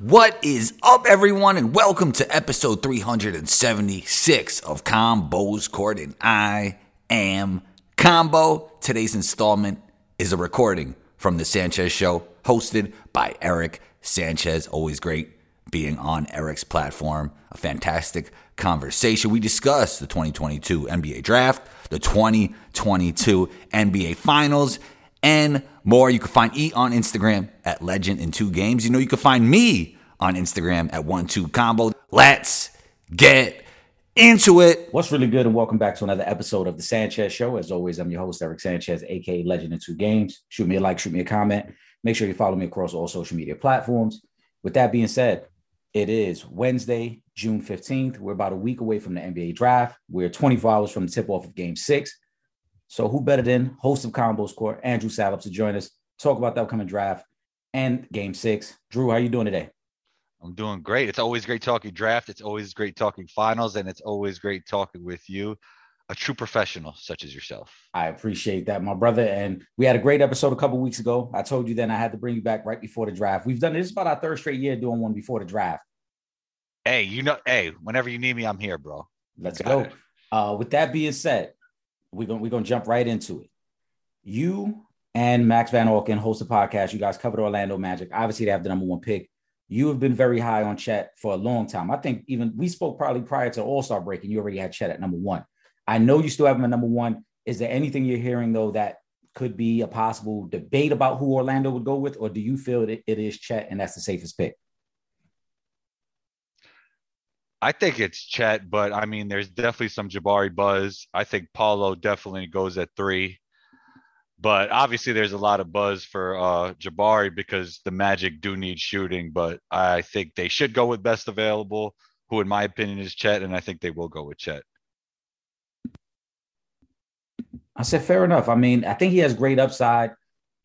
What is up, everyone, and welcome to episode 376 of Combos Court, and I am Combo. Today's installment is a recording from The Sanchez Show, hosted by Eric Sanchez. Always great being on Eric's platform. A fantastic conversation. We discussed the 2022 NBA Draft, the 2022 NBA Finals, and more. You can find E on Instagram at Legend in Two Games. You know, you can find me on Instagram at One Two Combo. Let's get into it. What's really good, and welcome back to another episode of the Sanchez Show. As always, I'm your host, Eric Sanchez, aka Legend in Two Games. Shoot me a like, shoot me a comment. Make sure you follow me across all social media platforms. With that being said, it is Wednesday, June 15th. We're about a week away from the NBA draft. We're 24 hours from the tip off of game six. So, who better than host of Combos Court, Andrew Salop, to join us, talk about the upcoming draft and game six? Drew, how are you doing today? I'm doing great. It's always great talking draft. It's always great talking finals, and it's always great talking with you, a true professional such as yourself. I appreciate that, my brother. And we had a great episode a couple weeks ago. I told you then I had to bring you back right before the draft. We've done this about our third straight year doing one before the draft. Hey, you know, hey, whenever you need me, I'm here, bro. Let's go. Uh, with that being said, we're gonna we're gonna jump right into it. You and Max Van Auken host a podcast. You guys covered Orlando Magic. Obviously, they have the number one pick. You have been very high on Chet for a long time. I think even we spoke probably prior to All Star break, and you already had Chet at number one. I know you still have him at number one. Is there anything you're hearing though that could be a possible debate about who Orlando would go with, or do you feel that it is Chet and that's the safest pick? I think it's Chet, but I mean, there's definitely some Jabari buzz. I think Paolo definitely goes at three, but obviously there's a lot of buzz for uh, Jabari because the Magic do need shooting. But I think they should go with best available, who in my opinion is Chet, and I think they will go with Chet. I said fair enough. I mean, I think he has great upside.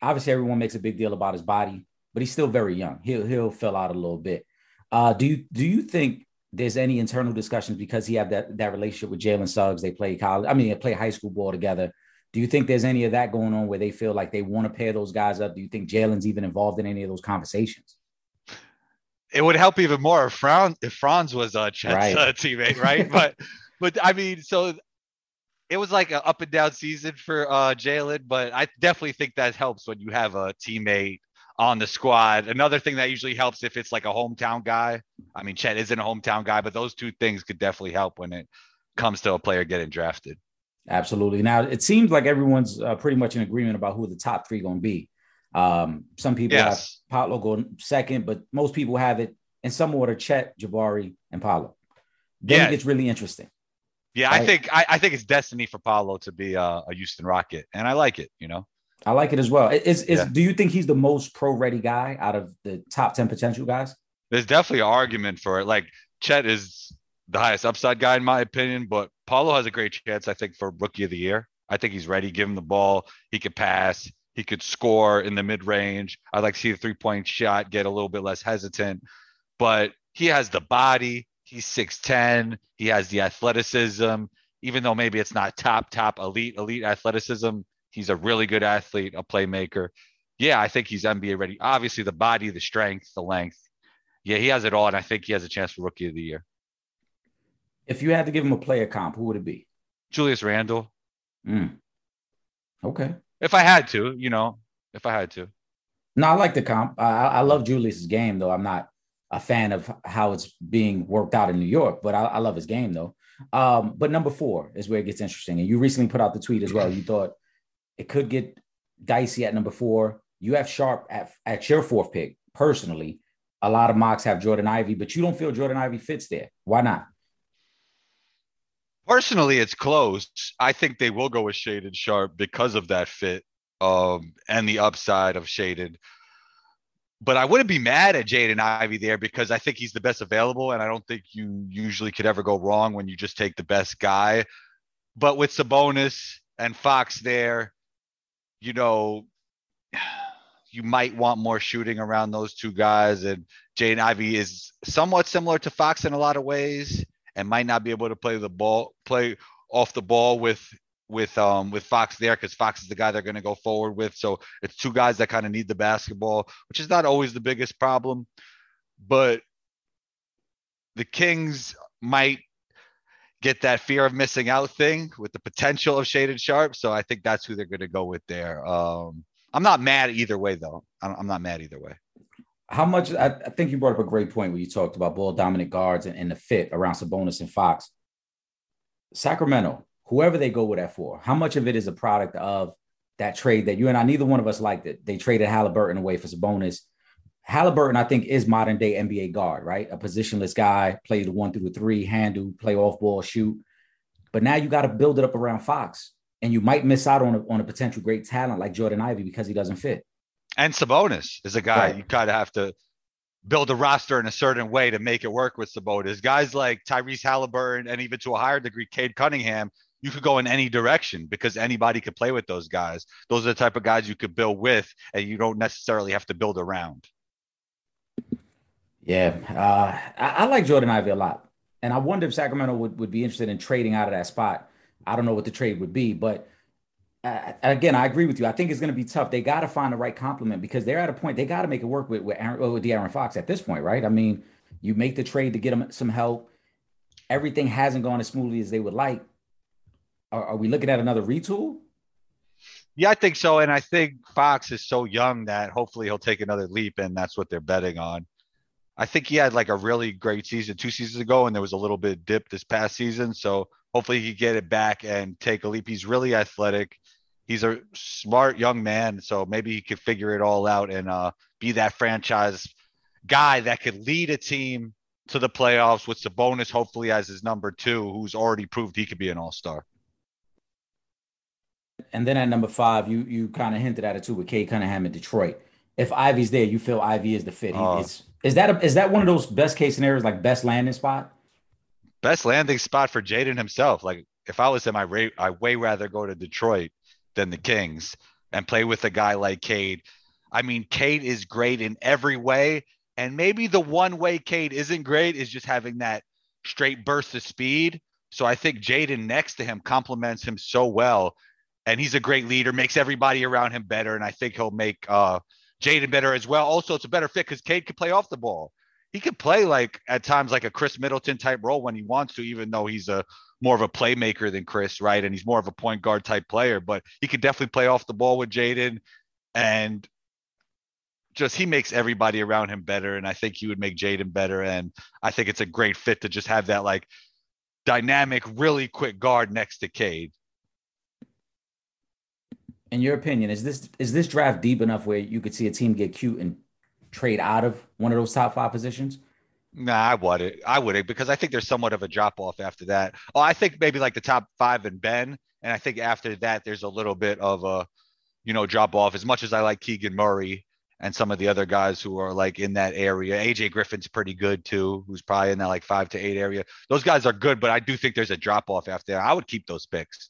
Obviously, everyone makes a big deal about his body, but he's still very young. He'll he'll fill out a little bit. Uh, do you do you think there's any internal discussions because he had that that relationship with Jalen Suggs. They play college. I mean, they play high school ball together. Do you think there's any of that going on where they feel like they want to pair those guys up? Do you think Jalen's even involved in any of those conversations? It would help even more if Franz, if Franz was a Chet's right. uh, teammate, right? but but I mean, so it was like an up and down season for uh, Jalen, but I definitely think that helps when you have a teammate on the squad. Another thing that usually helps if it's like a hometown guy. I mean, Chet isn't a hometown guy, but those two things could definitely help when it comes to a player getting drafted. Absolutely. Now it seems like everyone's uh, pretty much in agreement about who the top three going to be. Um, some people yes. have Paolo going second, but most people have it in some order: Chet, Jabari, and Paolo. Then yeah. it gets really interesting. Yeah, right? I think I, I, think it's destiny for Paolo to be a, a Houston Rocket, and I like it. You know. I like it as well. Is is yeah. do you think he's the most pro ready guy out of the top 10 potential guys? There's definitely an argument for it. Like Chet is the highest upside guy in my opinion, but Paolo has a great chance, I think, for rookie of the year. I think he's ready. Give him the ball. He could pass. He could score in the mid range. I'd like to see the three point shot get a little bit less hesitant, but he has the body. He's 6'10. He has the athleticism. Even though maybe it's not top, top elite, elite athleticism, He's a really good athlete, a playmaker. Yeah, I think he's NBA ready. Obviously, the body, the strength, the length. Yeah, he has it all, and I think he has a chance for Rookie of the Year. If you had to give him a player comp, who would it be? Julius Randle. Mm. Okay. If I had to, you know, if I had to. No, I like the comp. I, I love Julius's game, though. I'm not a fan of how it's being worked out in New York, but I, I love his game, though. Um, but number four is where it gets interesting. And you recently put out the tweet as well. You thought it could get dicey at number four. You have Sharp at, at your fourth pick. Personally, a lot of mocks have Jordan Ivey, but you don't feel Jordan Ivey fits there. Why not? Personally, it's close. I think they will go with Shaedon Sharpe because of that fit um, and the upside of Shaedon. But I wouldn't be mad at Jaden Ivey there because I think he's the best available, and I don't think you usually could ever go wrong when you just take the best guy. But with Sabonis and Fox there, you know, you might want more shooting around those two guys. And Jaden Ivey is somewhat similar to Fox in a lot of ways and might not be able to play the ball, play off the ball with with um with Fox there because Fox is the guy they're going to go forward with. So it's two guys that kind of need the basketball, which is not always the biggest problem. but the Kings might get that fear of missing out thing with the potential of Shaedon Sharpe. So I think that's who they're going to go with there. Um, I'm not mad either way, though. I'm not mad either way. How much? I, I think you brought up a great point when you talked about ball dominant guards and, and the fit around Sabonis and Fox. Sacramento, whoever they go with that for, how much of it is a product of that trade that you and I, neither one of us liked it. They traded Halliburton away for Sabonis. Halliburton, I think, is modern day NBA guard, right? A positionless guy, play the one through the three, handle, play off ball, shoot. But now you got to build it up around Fox, and you might miss out on a, on a potential great talent like Jordan Ivey because he doesn't fit. And Sabonis is a guy right. you kind of have to build a roster in a certain way to make it work with Sabonis. Guys like Tyrese Halliburton and even to a higher degree, Cade Cunningham, you could go in any direction because anybody could play with those guys. Those are the type of guys you could build with, and you don't necessarily have to build around. Yeah, uh, I, I, like Jordan Ivey a lot, and I wonder if Sacramento would, would be interested in trading out of that spot. I don't know what the trade would be, but uh, again, I agree with you. I think it's going to be tough. They got to find the right complement because they're at a point they got to make it work with with, Aaron, with De'Aaron Fox at this point, right? I mean, you make the trade to get them some help. Everything hasn't gone as smoothly as they would like. Are, are we looking at another retool? Yeah, I think so. And I think Fox is so young that hopefully he'll take another leap, and that's what they're betting on. I think he had like a really great season two seasons ago, and there was a little bit of dip this past season. So hopefully he get it back and take a leap. He's really athletic. He's a smart young man, so maybe he could figure it all out and uh, be that franchise guy that could lead a team to the playoffs with Sabonis hopefully as his number two, who's already proved he could be an all star. And then at number five, you you kind of hinted at it too with Cade Cunningham in Detroit. If Ivey's there, you feel Ivey is the fit. Uh, is that a, is that one of those best case scenarios, like best landing spot? Best landing spot for Jaden himself. Like if I was him, I ra- I way rather go to Detroit than the Kings and play with a guy like Cade. I mean, Cade is great in every way, and maybe the one way Cade isn't great is just having that straight burst of speed. So I think Jaden next to him complements him so well, and he's a great leader, makes everybody around him better, and I think he'll make uh, Jaden better as well. Also, it's a better fit because Cade could play off the ball. He could play like at times like a Khris Middleton type role when he wants to, even though he's a more of a playmaker than Chris, right? And he's more of a point guard type player, but he could definitely play off the ball with Jaden and just he makes everybody around him better. And I think he would make Jaden better. And I think it's a great fit to just have that like dynamic, really quick guard next to Cade in your opinion, is this is this draft deep enough where you could see a team get cute and trade out of one of those top five positions? Nah, I wouldn't. I wouldn't because I think there's somewhat of a drop off after that. Oh, I think maybe like the top five and Ben, and I think after that there's a little bit of a, you know, drop off. As much as I like Keegan Murray and some of the other guys who are like in that area, AJ Griffin's pretty good too, who's probably in that like five to eight area. Those guys are good, but I do think there's a drop off after that. I would keep those picks.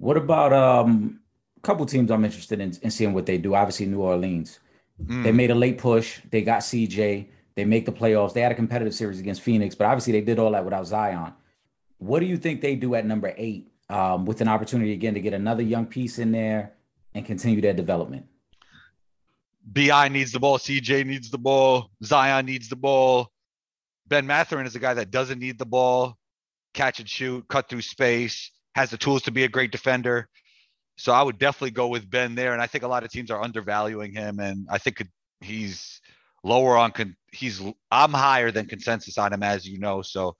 What about um, a couple teams I'm interested in, in seeing what they do? Obviously, New Orleans. Mm. They made a late push. They got CJ. They make the playoffs. They had a competitive series against Phoenix, but obviously they did all that without Zion. What do you think they do at number eight um, with an opportunity again to get another young piece in there and continue their development? BI needs the ball. CJ needs the ball. Zion needs the ball. Ben Mathurin is a guy that doesn't need the ball, catch and shoot, cut through space has the tools to be a great defender. So I would definitely go with Ben there. And I think a lot of teams are undervaluing him. And I think he's lower on, con- he's, I'm higher than consensus on him, as you know. So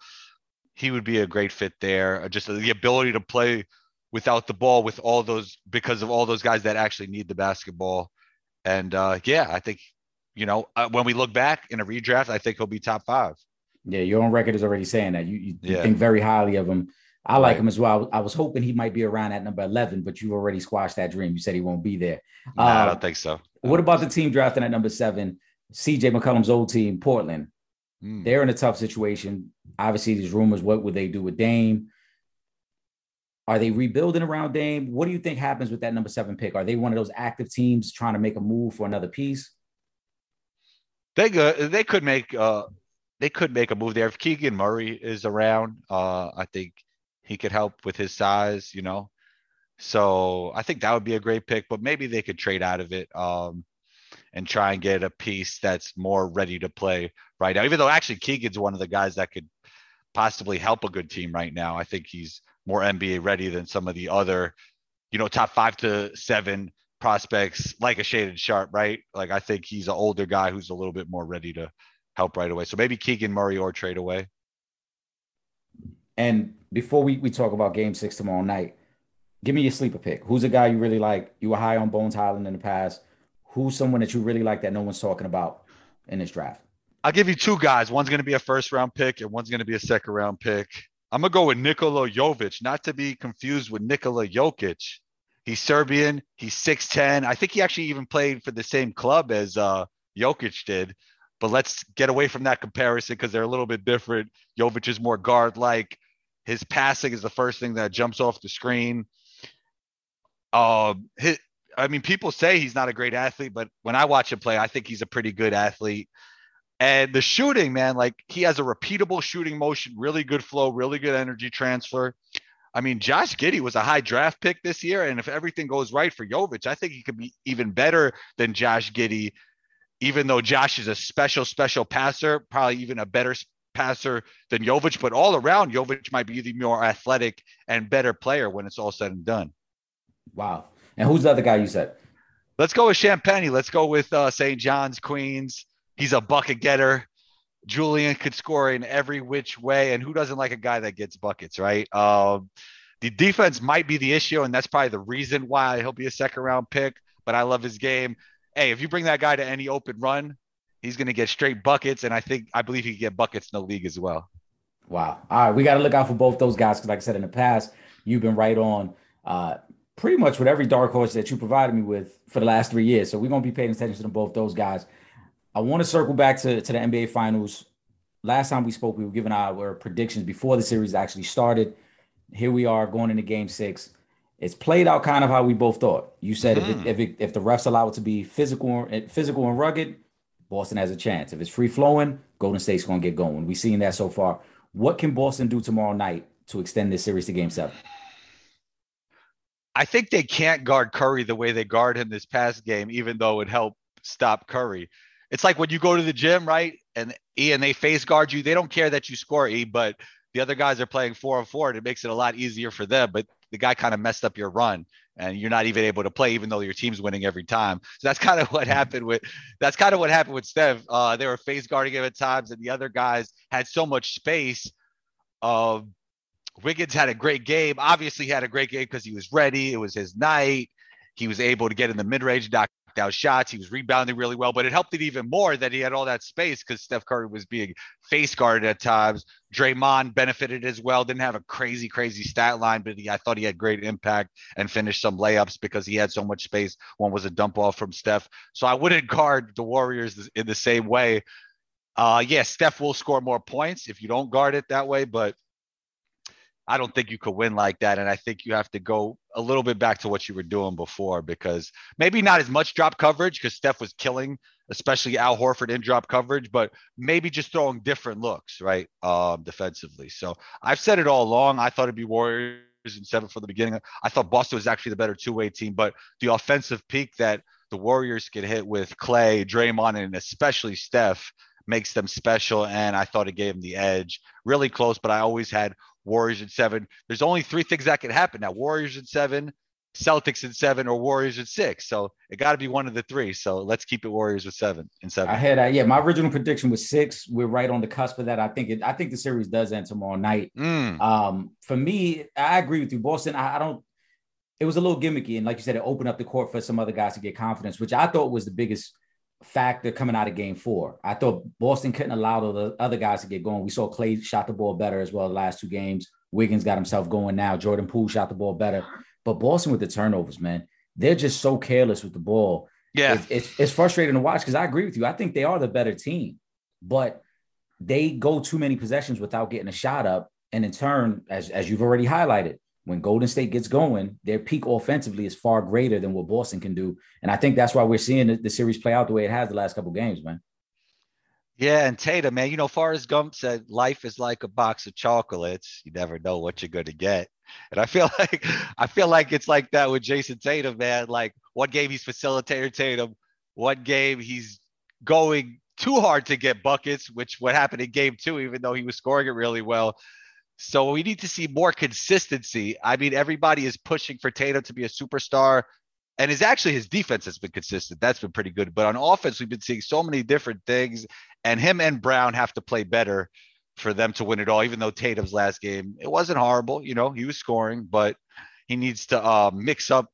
he would be a great fit there. Uh, just the ability to play without the ball with all those, because of all those guys that actually need the basketball. And uh, yeah, I think, you know, uh, when we look back in a redraft, I think he'll be top five. Yeah, your own record is already saying that. You, you, yeah. think very highly of him. I like him as well. I was hoping he might be around at number 11, but you've already squashed that dream. You said he won't be there. No, uh, I don't think so. What about the team drafting at number seven? CJ McCollum's old team, Portland. Mm. They're in a tough situation. Obviously, these rumors, what would they do with Dame? Are they rebuilding around Dame? What do you think happens with that number seven pick? Are they one of those active teams trying to make a move for another piece? They could they could make uh they could make a move there if Keegan Murray is around. Uh, I think he could help with his size, you know. So I think that would be a great pick, but maybe they could trade out of it. Um, and try and get a piece that's more ready to play right now. Even though actually Keegan's one of the guys that could possibly help a good team right now. I think he's more NBA ready than some of the other, you know, top five to seven prospects like a Shaedon Sharpe, right? Like I think he's an older guy who's a little bit more ready to help right away. So maybe Keegan Murray or trade away. And before we, we talk about game six tomorrow night, give me your sleeper pick. Who's a guy you really like? You were high on Bones Hyland in the past. Who's someone that you really like that no one's talking about in this draft? I'll give you two guys. One's going to be a first round pick and one's going to be a second round pick. I'm going to go with Nikola Jovic, not to be confused with Nikola Jokic. He's Serbian. He's 6'10. I think he actually even played for the same club as uh, Jokic did. But let's get away from that comparison because they're a little bit different. Jovic is more guard like. His passing is the first thing that jumps off the screen. Uh, his, I mean, people say he's not a great athlete, but when I watch him play, I think he's a pretty good athlete. And the shooting, man, like he has a repeatable shooting motion, really good flow, really good energy transfer. I mean, Josh Giddey was a high draft pick this year, and if everything goes right for Jovic, I think he could be even better than Josh Giddey. Even though Josh is a special, special passer, probably even a better passer than Jovic, but all around, Jovic might be the more athletic and better player when it's all said and done. Wow. And who's the other guy you said? Let's go with Champagnie. Let's go with uh, St. John's, Queens. He's a bucket getter. Julian could score in every which way, and who doesn't like a guy that gets buckets, right? Um, the defense might be the issue, and that's probably the reason why he'll be a second round pick. But I love his game. Hey, if you bring that guy to any open run, he's going to get straight buckets, and I think I believe he can get buckets in the league as well. Wow. All right, we got to look out for both those guys because, like I said in the past, you've been right on uh, pretty much with every dark horse that you provided me with for the last three years. So we're going to be paying attention to both those guys. I want to circle back to, to the NBA Finals. Last time we spoke, we were giving our predictions before the series actually started. Here we are going into Game Six. It's played out kind of how we both thought. You said mm. if it, mm-hmm. if it, if the refs allow it to be physical physical and rugged, Boston has a chance. If it's free flowing, Golden State's going to get going. We've seen that so far. What can Boston do tomorrow night to extend this series to Game Seven? I think they can't guard Curry the way they guard him this past game, even though it helped stop Curry it's like when you go to the gym, right? And E and they face guard you, they don't care that you score E, but the other guys are playing four on four, and it makes it a lot easier for them. But the guy kind of messed up your run, and you're not even able to play, even though your team's winning every time. So that's kind of what mm-hmm. happened with that's kind of what happened with Steph. Uh, they were face guarding him at times, and the other guys had so much space. Uh, Wiggins had a great game. Obviously, he had a great game because he was ready. It was his night. He was able to get in the mid range, out shots. He was rebounding really well, but it helped it even more that he had all that space because Steph Curry was being face guarded at times. Draymond benefited as well. Didn't have a crazy, crazy stat line, but he, I thought he had great impact and finished some layups because he had so much space. One was a dump off from Steph. So I wouldn't guard the Warriors in the same way. Uh, yes, yeah, Steph will score more points if you don't guard it that way, but I don't think you could win like that. And I think you have to go a little bit back to what you were doing before because maybe not as much drop coverage because Steph was killing, especially Al Horford in drop coverage, but maybe just throwing different looks, right? Um, defensively. So I've said it all along. I thought it'd be Warriors in seven from the beginning. I thought Boston was actually the better two way team, but the offensive peak that the Warriors could hit with Clay, Draymond, and especially Steph makes them special. And I thought it gave them the edge. Really close, but I always had Warriors in seven. There's only three things that can happen now: Warriors in seven, Celtics in seven, or Warriors in six. So it got to be one of the three. So let's keep it Warriors with seven and seven. I had uh, yeah, my original prediction was six. We're right on the cusp of that. I think it. I think the series does end tomorrow night. Mm. Um, for me, I agree with you, Boston. I, I don't. It was a little gimmicky, and like you said, it opened up the court for some other guys to get confidence, which I thought was the biggest factor coming out of game four. I thought Boston couldn't allow the other guys to get going. We saw Clay shot the ball better as well the last two games. Wiggins got himself going now. Jordan Poole shot the ball better. But Boston with the turnovers, man, they're just so careless with the ball. Yeah. It's, it's, it's frustrating to watch because I agree with you. I think they are the better team, but they go too many possessions without getting a shot up. And in turn, as, as you've already highlighted, when Golden State gets going, their peak offensively is far greater than what Boston can do. And I think that's why we're seeing the, the series play out the way it has the last couple games, man. Yeah, and Tatum, man, you know, Forrest Gump said life is like a box of chocolates. You never know what you're gonna get. And I feel like I feel like it's like that with Jayson Tatum, man. Like one game he's facilitator Tatum, One game he's going too hard to get buckets, which what happened in game two, even though he was scoring it really well. So we need to see more consistency. I mean, everybody is pushing for Tatum to be a superstar. And his actually his defense has been consistent. That's been pretty good. But on offense, we've been seeing so many different things. And him and Brown have to play better for them to win it all. Even though Tatum's last game, it wasn't horrible. You know, he was scoring, but he needs to uh, mix up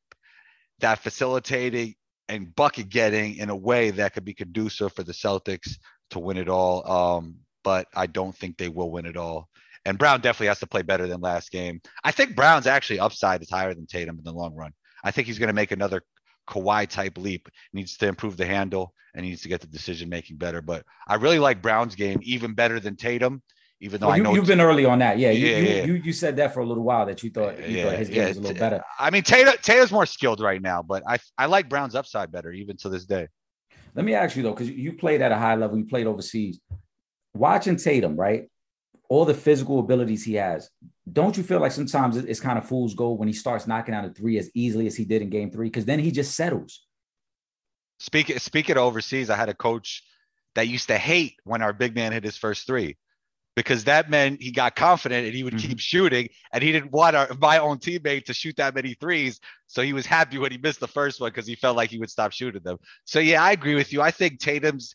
that facilitating and bucket getting in a way that could be conducive for the Celtics to win it all. Um, but I don't think they will win it all. And Brown definitely has to play better than last game. I think Brown's actually upside is higher than Tatum in the long run. I think he's going to make another Kawhi type leap. Needs to improve the handle and needs to get the decision making better. But I really like Brown's game even better than Tatum. Even though well, I know you've been early on that, yeah, you, yeah, you, You, you said that for a little while that you thought you yeah, thought his game yeah. was a little better. I mean, Tatum Tatum's more skilled right now, but I I like Brown's upside better even to this day. Let me ask you though, because you played at a high level, you played overseas. Watching Tatum, right? All the physical abilities he has. Don't you feel like sometimes it's kind of fool's gold when he starts knocking out a three as easily as he did in game three? Because then he just settles. Speaking speaking overseas, I had a coach that used to hate when our big man hit his first three because that meant he got confident and he would mm-hmm. keep shooting and he didn't want our, my own teammate to shoot that many threes so he was happy when he missed the first one because he felt like he would stop shooting them so yeah i agree with you i think tatum's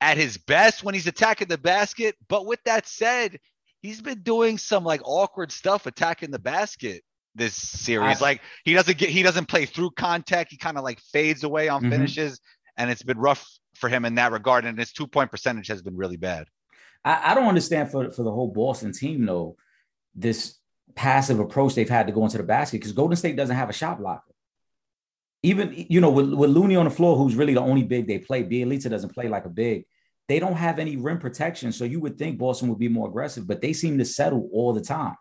at his best when he's attacking the basket. But with that said, he's been doing some like awkward stuff attacking the basket this series. I, like he doesn't get he doesn't play through contact. He kind of like fades away on mm-hmm. finishes, and it's been rough for him in that regard. And his two point percentage has been really bad. I, I don't understand for for the whole Boston team though this passive approach they've had to go into the basket because Golden State doesn't have a shot blocker even you know with, with Looney on the floor, who's really the only big they play. Bjelica doesn't play like a big. They don't have any rim protection, so you would think Boston would be more aggressive, but they seem to settle all the time.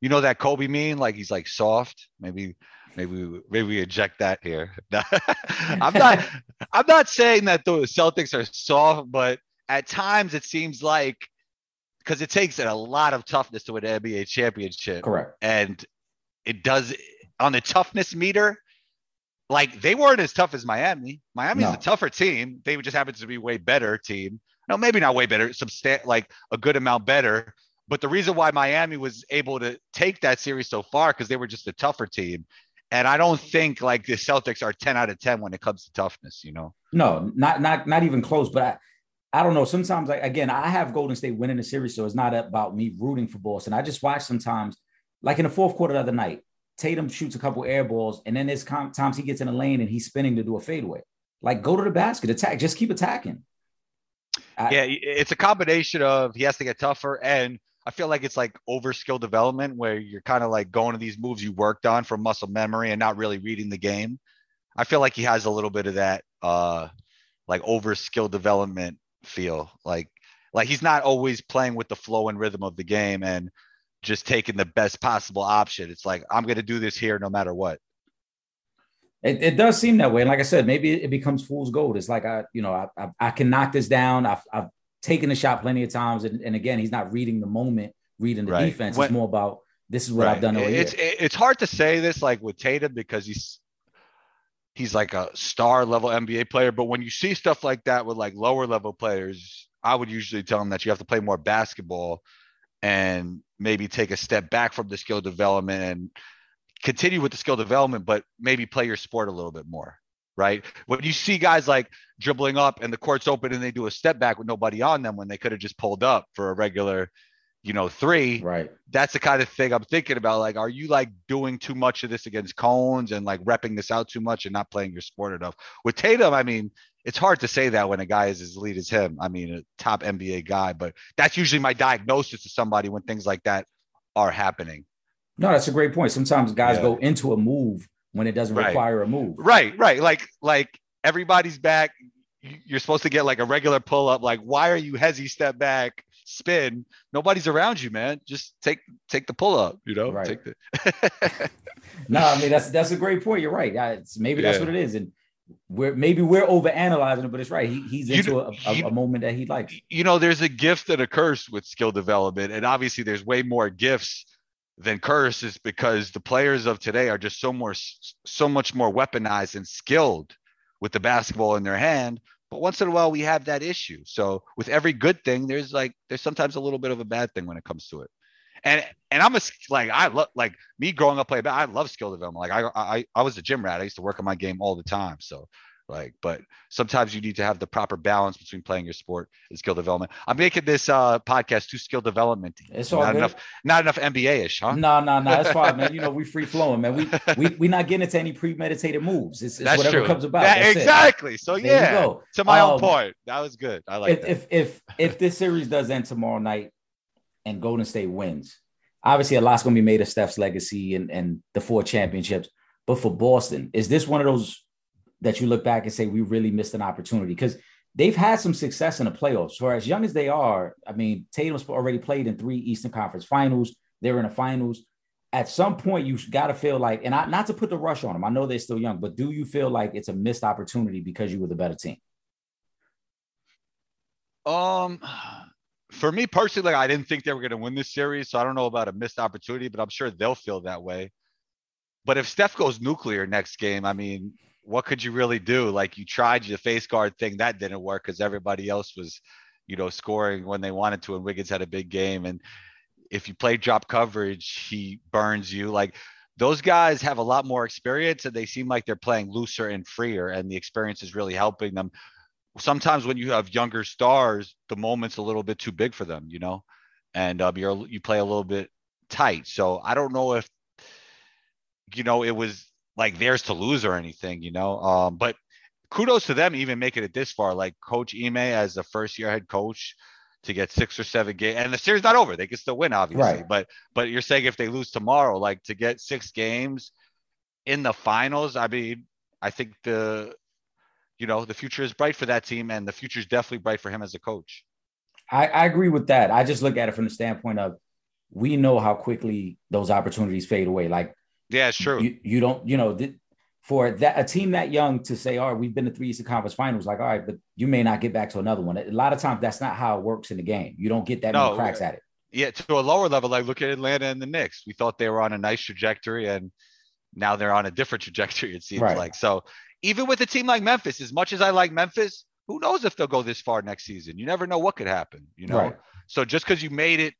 You know that Kobe mean like he's like soft. Maybe maybe maybe we eject that here. I'm not I'm not saying that the Celtics are soft, but at times it seems like because it takes a lot of toughness to win an NBA championship. Correct. And it does on the toughness meter, like they weren't as tough as Miami. Miami's no. a tougher team. They just happen to be way better team. No, maybe not way better, substan- like a good amount better. But the reason why Miami was able to take that series so far because they were just a tougher team. And I don't think like the Celtics are 10 out of 10 when it comes to toughness, you know. No, not not not even close. But I, I don't know. Sometimes, like again, I have Golden State winning the series, so it's not about me rooting for Boston. I just watch sometimes, like in the fourth quarter of the night, Tatum shoots a couple air balls, and then there's times he gets in the lane and he's spinning to do a fadeaway. Like, go to the basket, attack, just keep attacking. I, yeah, it's a combination of he has to get tougher, and I feel like it's like over skill development where you're kind of like going to these moves you worked on from muscle memory and not really reading the game. I feel like he has a little bit of that, uh, like over skill development feel. Like, like he's not always playing with the flow and rhythm of the game, and just taking the best possible option. It's like I'm going to do this here no matter what. It, it, does seem that way. And like I said, maybe it becomes fool's gold. It's like I, you know, I, I, I can knock this down. I've, I've taken the shot plenty of times, and, and again, he's not reading the moment, reading the right. defense. When, it's more about this is what right. I've done it's, year. It's hard to say this like with Tatum because he's he's like a star level NBA player. But when you see stuff like that with like lower level players, I would usually tell them that you have to play more basketball and maybe take a step back from the skill development and continue with the skill development, but maybe play your sport a little bit more. Right. When you see guys like dribbling up and the court's open and they do a step back with nobody on them when they could have just pulled up for a regular, you know, three. Right. That's the kind of thing I'm thinking about. Like, are you like doing too much of this against cones and like repping this out too much and not playing your sport enough? With Tatum, I mean, it's hard to say that when a guy is as elite as him. I mean, a top NBA guy, but that's usually my diagnosis to somebody when things like that are happening. No, that's a great point. Sometimes guys yeah. go into a move when it doesn't right. require a move. Right, right. Like, like everybody's back. You're supposed to get like a regular pull up. Like, why are you hezzy step back, spin? Nobody's around you, man. Just take take the pull up. You know, right. take the. no, I mean that's that's a great point. You're right. It's, maybe that's yeah. what it is, and we're maybe we're over analyzing it, but it's right. He, he's into you, a, a, a, moment that he likes. You know, there's a gift and a curse with skill development, and obviously there's way more gifts than curses because the players of today are just so more so much more weaponized and skilled. with the basketball in their hand. But once in a while, we have that issue. So with every good thing, there's like there's sometimes a little bit of a bad thing when it comes to it. And and I'm a like I love like me growing up playing. I love skill development. Like I I I was a gym rat. I used to work on my game all the time. So like but sometimes you need to have the proper balance between playing your sport and skill development i'm making this uh podcast to skill development it's all not good. enough not enough nba-ish huh no no no that's fine man you know we free flowing man we we we not getting into any premeditated moves it's, it's whatever true. comes about That- That's it. exactly so There yeah go. to my own Um, point that was good i like if, if if if this series does end tomorrow night and Golden State wins, obviously a lot's going to be made of Steph's legacy and and the four championships. But for Boston, is this one of those that you look back and say we really missed an opportunity because they've had some success in the playoffs. For as young as they are, I mean, Tatum's already played in three Eastern Conference Finals. They're in the finals. At some point, you got to feel like, and I, not to put the rush on them. I know they're still young, but do you feel like it's a missed opportunity because you were the better team? Um, for me personally, like I didn't think they were going to win this series, so I don't know about a missed opportunity, but I'm sure they'll feel that way. But if Steph goes nuclear next game, I mean, what could you really do? Like you tried your face guard thing, that didn't work because everybody else was, you know, scoring when they wanted to, and Wiggins had a big game. And if you play drop coverage, he burns you. Like those guys have a lot more experience, and they seem like they're playing looser and freer, and the experience is really helping them sometimes when you have younger stars, the moment's a little bit too big for them, you know, and um, you're you play a little bit tight. So I don't know if you know it was like theirs to lose or anything, you know. Um, but kudos to them even making it this far. Like Coach Ime as the first year head coach to get six or seven games, and the series not over. They can still win, obviously. Right. But but you're saying if they lose tomorrow, like to get six games in the finals, I mean, I think the you know the future is bright for that team, and the future is definitely bright for him as a coach. I, I agree with that. I just look at it from the standpoint of we know how quickly those opportunities fade away. Like Yeah, it's true. you, you don't, you know, th- for that a team that young to say, all right, we've been to three Eastern Conference Finals, like, all right, but you may not get back to another one. A lot of times that's not how it works in the game. You don't get that No, many cracks at it. yeah, to a lower level, like look at Atlanta and the Knicks. We thought they were on a nice trajectory, and now they're on a different trajectory. It seems Right. like so. Even with a team like Memphis, as much as I like Memphis, who knows if they'll go this far next season? You never know what could happen. You know, Right. so just because you made it,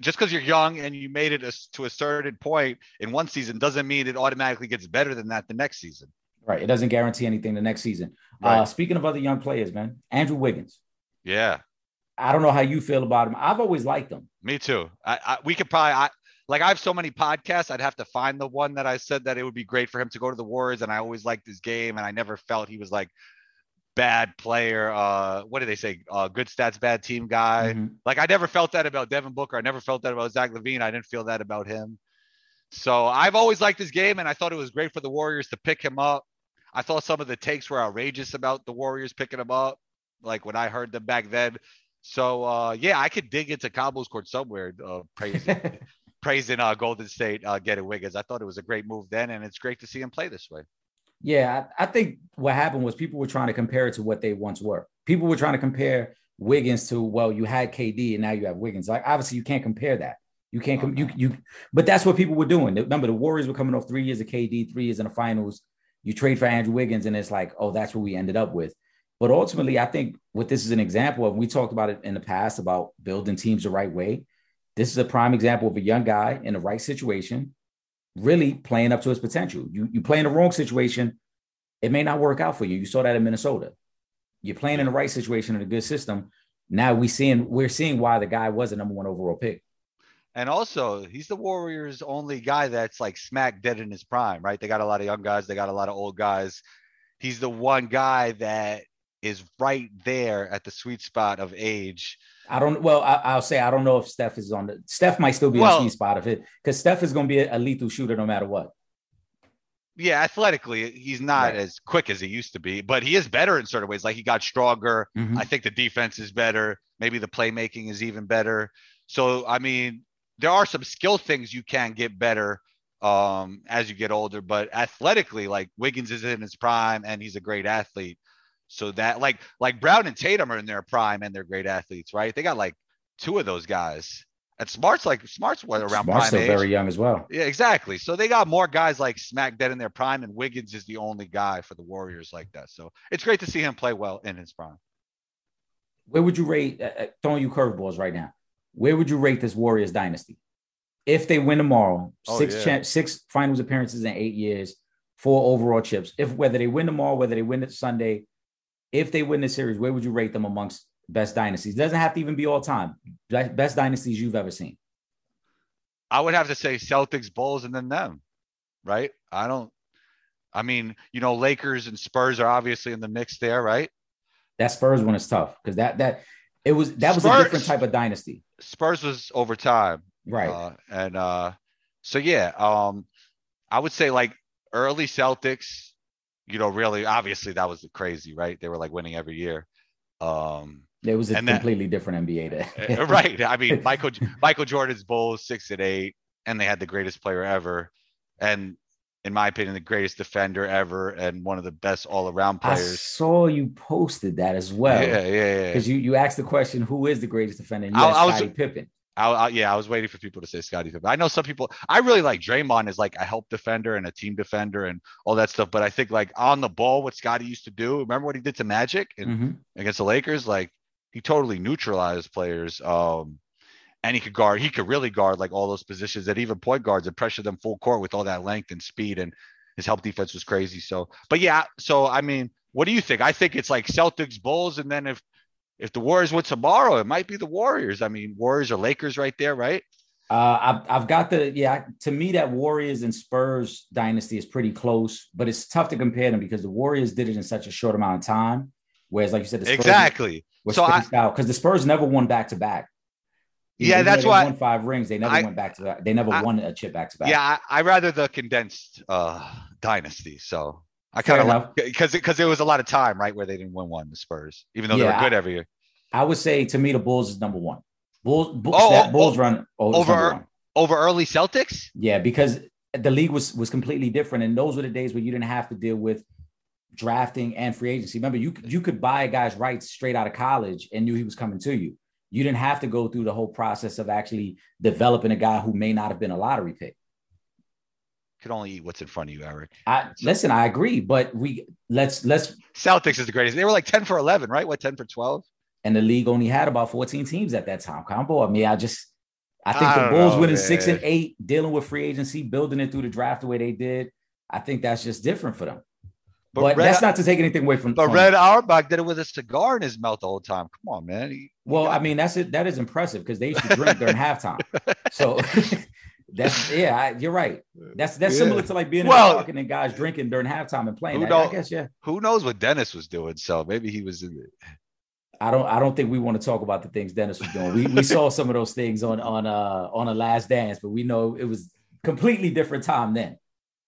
just because you're young and you made it a, to a certain point in one season, doesn't mean it automatically gets better than that the next season. Right. It doesn't guarantee anything the next season. Right. Uh, speaking of other young players, man, Andrew Wiggins. Yeah, I don't know how you feel about him. I've always liked him. me too. I, I we could probably I like I have so many podcasts. I'd have to find the one that I said that it would be great for him to go to the Warriors, and I always liked his game, and I never felt he was like bad player. Uh, what did they say? Uh, good stats, bad team guy. Mhm. Like I never felt that about Devin Booker. I never felt that about Zach LaVine. I didn't feel that about him. So I've always liked his game, and I thought it was great for the Warriors to pick him up. I thought some of the takes were outrageous about the Warriors picking him up, like when I heard them back then. So uh, yeah, I could dig into Combo's court somewhere, uh, praising praising uh, Golden State uh, getting Wiggins. I thought it was a great move then, and it's great to see him play this way. Yeah, I, I think what happened was people were trying to compare it to what they once were. People were trying to compare Wiggins to well, you had KD and now you have Wiggins. Like obviously you can't compare that. You can't com- you you. But that's what people were doing. Remember, the Warriors were coming off three years of KD, three years in the finals. You trade for Andrew Wiggins, and it's like, oh, that's what we ended up with. But ultimately, I think what this is an example of. We talked about it in the past about building teams the right way. This is a prime example of a young guy in the right situation, really playing up to his potential. You you play in the wrong situation, it may not work out for you. You saw that in Minnesota. You're playing in the right situation in a good system. Now we seeing we're seeing why the guy was the number one overall pick. And also, he's the Warriors' only guy that's like smack dead in his prime, right? They got a lot of young guys, they got a lot of old guys. He's the one guy that is right there at the sweet spot of age. I don't. Well, I, will say I don't know if Steph is on the. Steph might still be Well- on the sweet spot of it because Steph is going to be a, a lethal shooter no matter what. Yeah, athletically, he's not Right. as quick as he used to be, but he is better in certain ways. Like he got stronger. Mhm. I think the defense is better. Maybe the playmaking is even better. So, I mean, there are some skill things you can get better um, as you get older, but athletically, like Wiggins is in his prime and he's a great athlete. So that like like Brown and Tatum are in their prime and they're great athletes, right? They got like two of those guys. And Smart's like Smart's what around Smart's prime still age. very young as well. Yeah, exactly. So they got more guys like smack dead in their prime, and Wiggins is the only guy for the Warriors like that. So it's great to see him play well in his prime. Where would you rate? Uh, uh, throwing you curveballs right now. Where would you rate this Warriors dynasty if they win tomorrow? Oh, six yeah. champ, six finals appearances in eight years, four overall chips. If whether they win tomorrow, whether they win it Sunday, if they win the series, where would you rate them amongst best dynasties? doesn't have to even be all time. Best dynasties you've ever seen. I would have to say Celtics, Bulls, and then them, right? I don't. I mean, you know, Lakers and Spurs are obviously in the mix there, right? That Spurs one is tough because that that it was that was a different type of dynasty, Spurs was over time, right? Uh, and uh, so yeah, um, I would say like early Celtics. You know, really, obviously that was crazy, right? They were like winning every year. Um, it was a and that- completely different NBA. Uh, right. I mean, Michael Michael Jordan's Bulls six and eight, and they had the greatest player ever, and in my opinion, the greatest defender ever, and one of the best all around players. I saw you posted that as well. yeah, yeah, yeah. Because you, you asked the question, who is the greatest defender? And you I- asked I was- Scottie Pippen. I, I, yeah, I was waiting for people to say Scottie Pippen. I know some people. I really like Draymond as like a help defender and a team defender and all that stuff. But I think like on the ball, what Scottie used to do. Remember what he did to Magic and Mhm. against the Lakers? Like he totally neutralized players. Um, and he could guard. He could really guard like all those positions that even point guards and pressure them full court with all that length and speed. And his help defense was crazy. So, but yeah. So I mean, what do you think? I think it's like Celtics, Bulls, and then if if the Warriors win tomorrow, it might be the Warriors. I mean, Warriors or Lakers right there, right? Uh, I've, I've got the yeah. To me, that Warriors and Spurs dynasty is pretty close, but it's tough to compare them because the Warriors did it in such a short amount of time. Whereas, like you said, the Spurs Exactly. were So I- out because the Spurs never won back to back. Yeah, that's why- why won five rings. They never I- went back to that. They never I- won a chip back to back. Yeah, I, I rather the condensed uh dynasty. So I kind of like because because there was a lot of time right where they didn't win one. The Spurs, even though they were good every year. I would say to me, the Bulls is number one. Bulls, Bulls Oh, that oh, Bulls oh, run oh, over- Over early Celtics. Yeah, because the league was was completely different, and those were the days where you didn't have to deal with drafting and free agency. Remember, you you could buy a guy's rights straight out of college and knew he was coming to you. You didn't have to go through the whole process of actually developing a guy who may not have been a lottery pick. Could only eat what's in front of you, Eric. I listen, I agree, but we let's let's Celtics is the greatest. They were like ten for eleven, right? What ten for twelve? and the league only had about 14 teams at that time. Combo. I mean, I just I think I the Bulls know, winning six and eight, dealing with free agency, building it through the draft the way they did. I think that's just different for them. But, Red, that's not to take anything away from. but from- Red Auerbach did it with a cigar in his mouth all the whole time. Come on, man. He- well, I mean, that's it. That is impressive because they used to drink during halftime. So that's yeah, I, you're right. That's that's Yeah. similar to like being in Well- the and guys drinking during halftime and playing. Who I, I guess yeah. who knows what Dennis was doing? So maybe he was in it. I don't I don't think we want to talk about the things Dennis was doing. We we saw some of those things on on uh on a last dance, but we know it was completely different time then.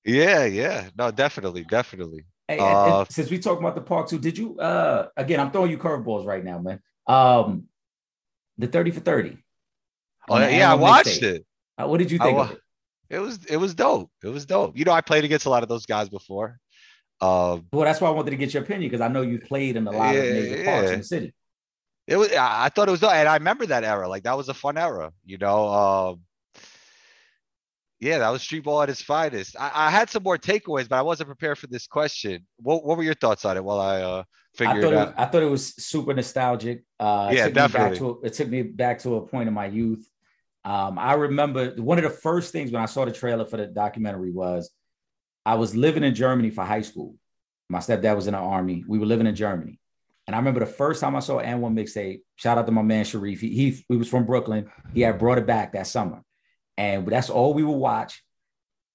Yeah, yeah. No, definitely, definitely. Hey, and- and Uh, since we talk about the park too, did you uh again I'm throwing you curveballs right now, man. Um the 30 for 30. Oh, yeah, I watched it. Uh, what did you think of it? It was it was dope. It was dope. You know, I played against a lot of those guys before. Um, Well, that's why I wanted to get your opinion because I know you played in a lot of Yeah, major parks yeah. in the city. it was I I thought it was dope, and I remember that era. Like that was a fun era. You know, um, yeah, that was street ball at its finest. I, I had some more takeaways, but I wasn't prepared for this question. What what were your thoughts on it while I uh I thought it out? I thought it was super nostalgic. Uh, Yeah, took me back definitely. to it took me back to a point in my youth. Um, I remember one of the first things when I saw the trailer for the documentary was I was living in Germany for high school. My stepdad was in the army. We were living in Germany. And I remember the first time I saw AND1 mixtape, shout out to my man Sharif. He, he, he was from Brooklyn. He had brought it back that summer. And that's all we would watch.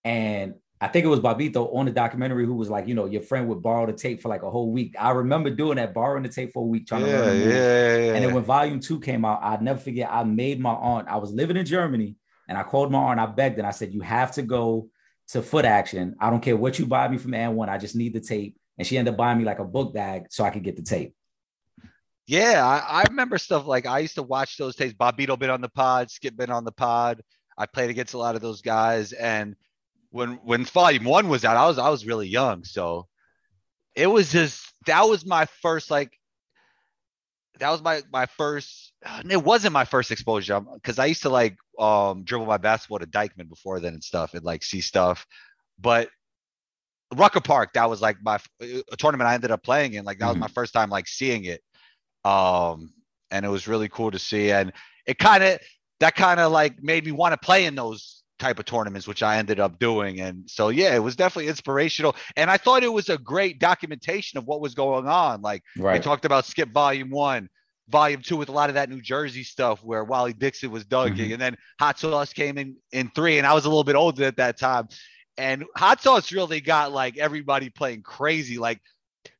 And I think it was Bobbito on the documentary who was like, you know, your friend would borrow the tape for like a whole week. I remember doing that, borrowing the tape for a week, trying to Yeah, learn the yeah, yeah. And then when volume two came out, I'd never forget. I made my aunt. I was living in Germany, and I called my aunt. I begged, and I said, "You have to go to Foot Action. I don't care what you buy me from AND1. I just need the tape." And she ended up buying me like a book bag so I could get the tape. Yeah, I, I remember stuff like I used to watch those tapes. Bobbito been on the pod, Skip been on the pod. I played against a lot of those guys, and when when Volume One was out, I was I was really young, so it was just that was my first like that was my my first. It wasn't my first exposure because I used to like um dribble my basketball to Dyckman before then and stuff and like see stuff, but Rucker Park that was like my a tournament I ended up playing in. Like that mm-hmm. was my first time like seeing it, um, and it was really cool to see. And it kind of that kind of like made me want to play in those type of tournaments, which I ended up doing. And so, yeah, it was definitely inspirational. And I thought it was a great documentation of what was going on. Like right. they talked about Skip Volume One, Volume Two with a lot of that New Jersey stuff where Wally Dixon was dunking, mm-hmm. and then Hot Sauce came in in three, and I was a little bit older at that time. And Hot Sauce really got like everybody playing crazy. Like,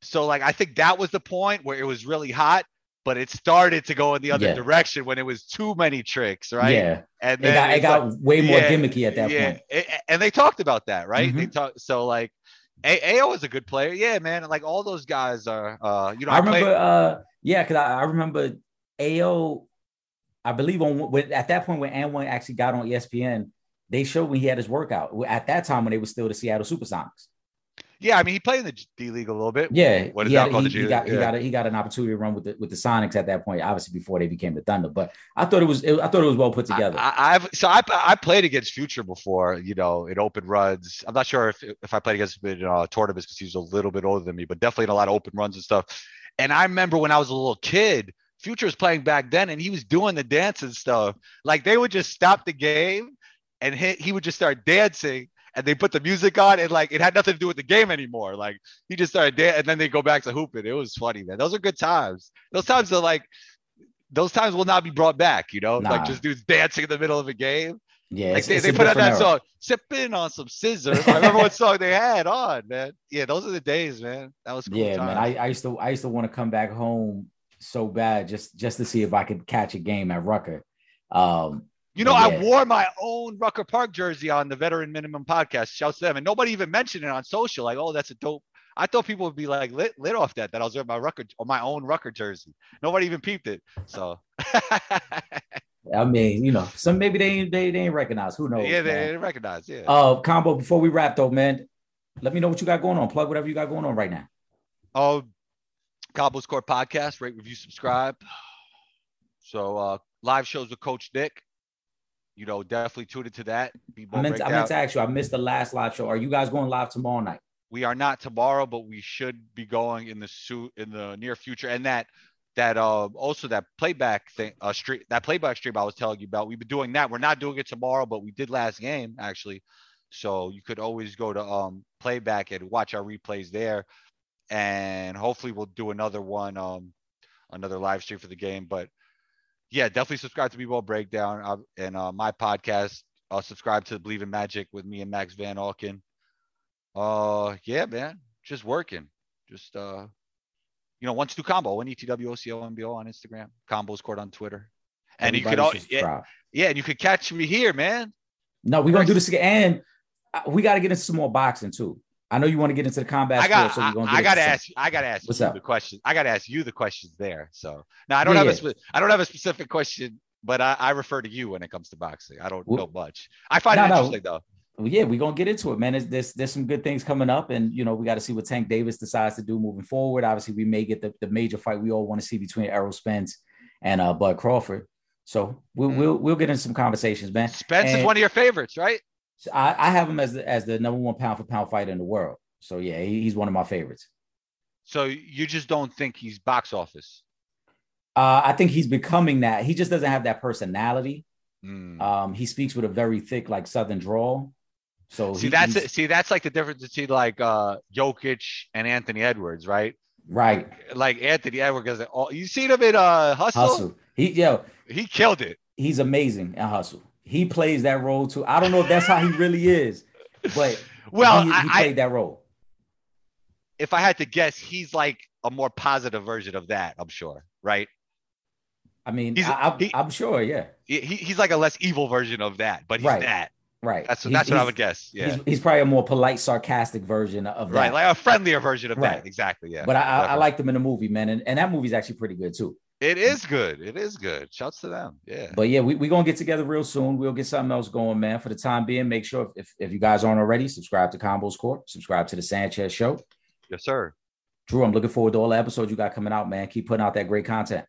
so like I think that was the point where it was really hot but it started to go in the other yeah. direction when it was too many tricks, right? Yeah, and then it got, it got like, way more yeah, gimmicky at that yeah. point. It, and they talked about that, right? Mm-hmm. They talk so like a- AO is a good player, yeah, man. Like all those guys are, uh, you know. I, I remember, uh, yeah, because I, I, remember AO. I believe on when, at that point when AND1 actually got on ESPN, they showed when he had his workout at that time when they were still the Seattle Supersonics. Yeah, I mean, he played in the D League a little bit. Yeah, what is that called? He, he got, yeah. he got a, he got an opportunity to run with the with the Sonics at that point. Obviously, before they became the Thunder. But I thought it was it, I thought it was well put together. I, have so I I played against Future before. You know, in open runs. I'm not sure if if I played against him in uh, tournaments because he was a little bit older than me, but definitely in a lot of open runs and stuff. And I remember when I was a little kid. Future was playing back then, and he was doing the dance and stuff. Like they would just stop the game, and he, he would just start dancing and they put the music on and like it had nothing to do with the game anymore. Like he just started dan- and then they go back to hooping. It was funny, man. Those are good times. Those times are like those times will not be brought back, you know, nah. like just dudes dancing in the middle of a game. Yeah, like they, they put out that era. song, sipping on some sizzurp. I remember what song they had on, man. Yeah, those are the days, man. That was cool yeah, man. I, I used to I used to want to come back home so bad just just to see if I could catch a game at Rucker. Um, you know, yeah. I wore my own Rucker Park jersey on the Veteran Minimum podcast. Shouts to them, and nobody even mentioned it on social. Like, oh, that's a dope. I thought people would be like lit, lit off that that I was wearing my Rucker or my own Rucker jersey. Nobody even peeped it. So. I mean, you know, some maybe they they, they ain't recognize. Who knows? Yeah, they man. ain't recognize. Yeah. Uh, combo. Before we wrap, though, man, let me know what you got going on. Plug whatever you got going on right now. Oh, Combos Court podcast. Rate, review, subscribe. So uh, live shows with Coach Nick you know, definitely tune into that. I meant, to, I meant to ask you. I missed the last live show. Are you guys going live tomorrow night? We are not tomorrow, but we should be going in the suit in the near future. And that that uh also that playback thing uh stream that playback stream I was telling you about. We've been doing that. We're not doing it tomorrow, but we did last game actually. So you could always go to um playback and watch our replays there. And hopefully we'll do another one um another live stream for the game. But yeah, definitely subscribe to B-Ball Breakdown uh, and uh, my podcast. Uh, subscribe to Believe in Magic with me and Max Van Alken. Uh, yeah, man, just working. Just uh, you know, one two combo, one ETWOCO on Instagram, combos court on Twitter, and Everybody you could all yeah, yeah, and you could catch me here, man. No, we're gonna do this again, and uh, we got to get into some more boxing too. I know you want to get into the combat. I got. Sport, so I, I got to ask. I got to ask What's you up? the question. I got to ask you the questions there. So now I don't yeah, have yeah. a. I don't have a specific question, but I, I, refer to you when it comes to boxing. I don't well, know much. I find no, it interesting no. though. Well, yeah, we're gonna get into it, man. There's, there's, there's some good things coming up, and you know we got to see what Tank Davis decides to do moving forward. Obviously, we may get the, the major fight we all want to see between Errol Spence and uh, Bud Crawford. So we'll mm. we'll we'll get into some conversations, man. Spence and is one of your favorites, right? I, I have him as the, as the number one pound for pound fighter in the world. So yeah, he, he's one of my favorites. So you just don't think he's box office? Uh, I think he's becoming that. He just doesn't have that personality. Mm. Um, he speaks with a very thick, like Southern drawl. So see, he, that's see, that's like the difference between like uh Jokic and Anthony Edwards, right? Right. Like, like Anthony Edwards, all you seen him in uh Hustle? Hustle. He yo, he killed it. He's amazing at Hustle. He plays that role too. I don't know if that's how he really is, but well, he, he played I, that role if I had to guess, he's like a more positive version of that. I'm sure, right? I mean, he's, I, am sure, yeah. He, he's like a less evil version of that, but he's right. that. Right. That's, that's what I would guess. Yeah. He's, he's, probably a more polite, sarcastic version of that. Right. Like a friendlier version of right. that. Exactly. Yeah. But I, I, I liked him in the movie, man. And, and that movie's actually pretty good too. It is good. It is good. Shouts to them. Yeah. But yeah, we're we going to get together real soon. We'll get something else going, man. For the time being, make sure if, if you guys aren't already, subscribe to Combos Court, subscribe to the Sanchez Show. Yes, sir. Drew, I'm looking forward to all the episodes you got coming out, man. Keep putting out that great content.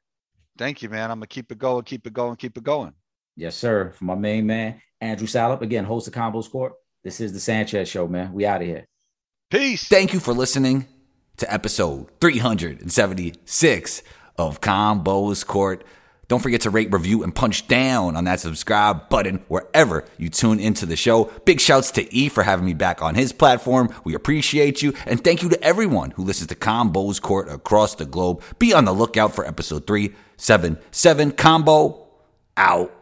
Thank you, man. I'm gonna keep it going, keep it going, keep it going. Yes, sir. For my main man, Andrew Salop, again, host of Combos Court. This is the Sanchez Show, man. We out of here. Peace. Thank you for listening to episode 376 of Combos Court. Don't forget to rate, review, and punch down on that subscribe button wherever you tune into the show. Big shouts to E for having me back on his platform. We appreciate you. And thank you to everyone who listens to Combos Court across the globe. Be on the lookout for episode 377. Combo out.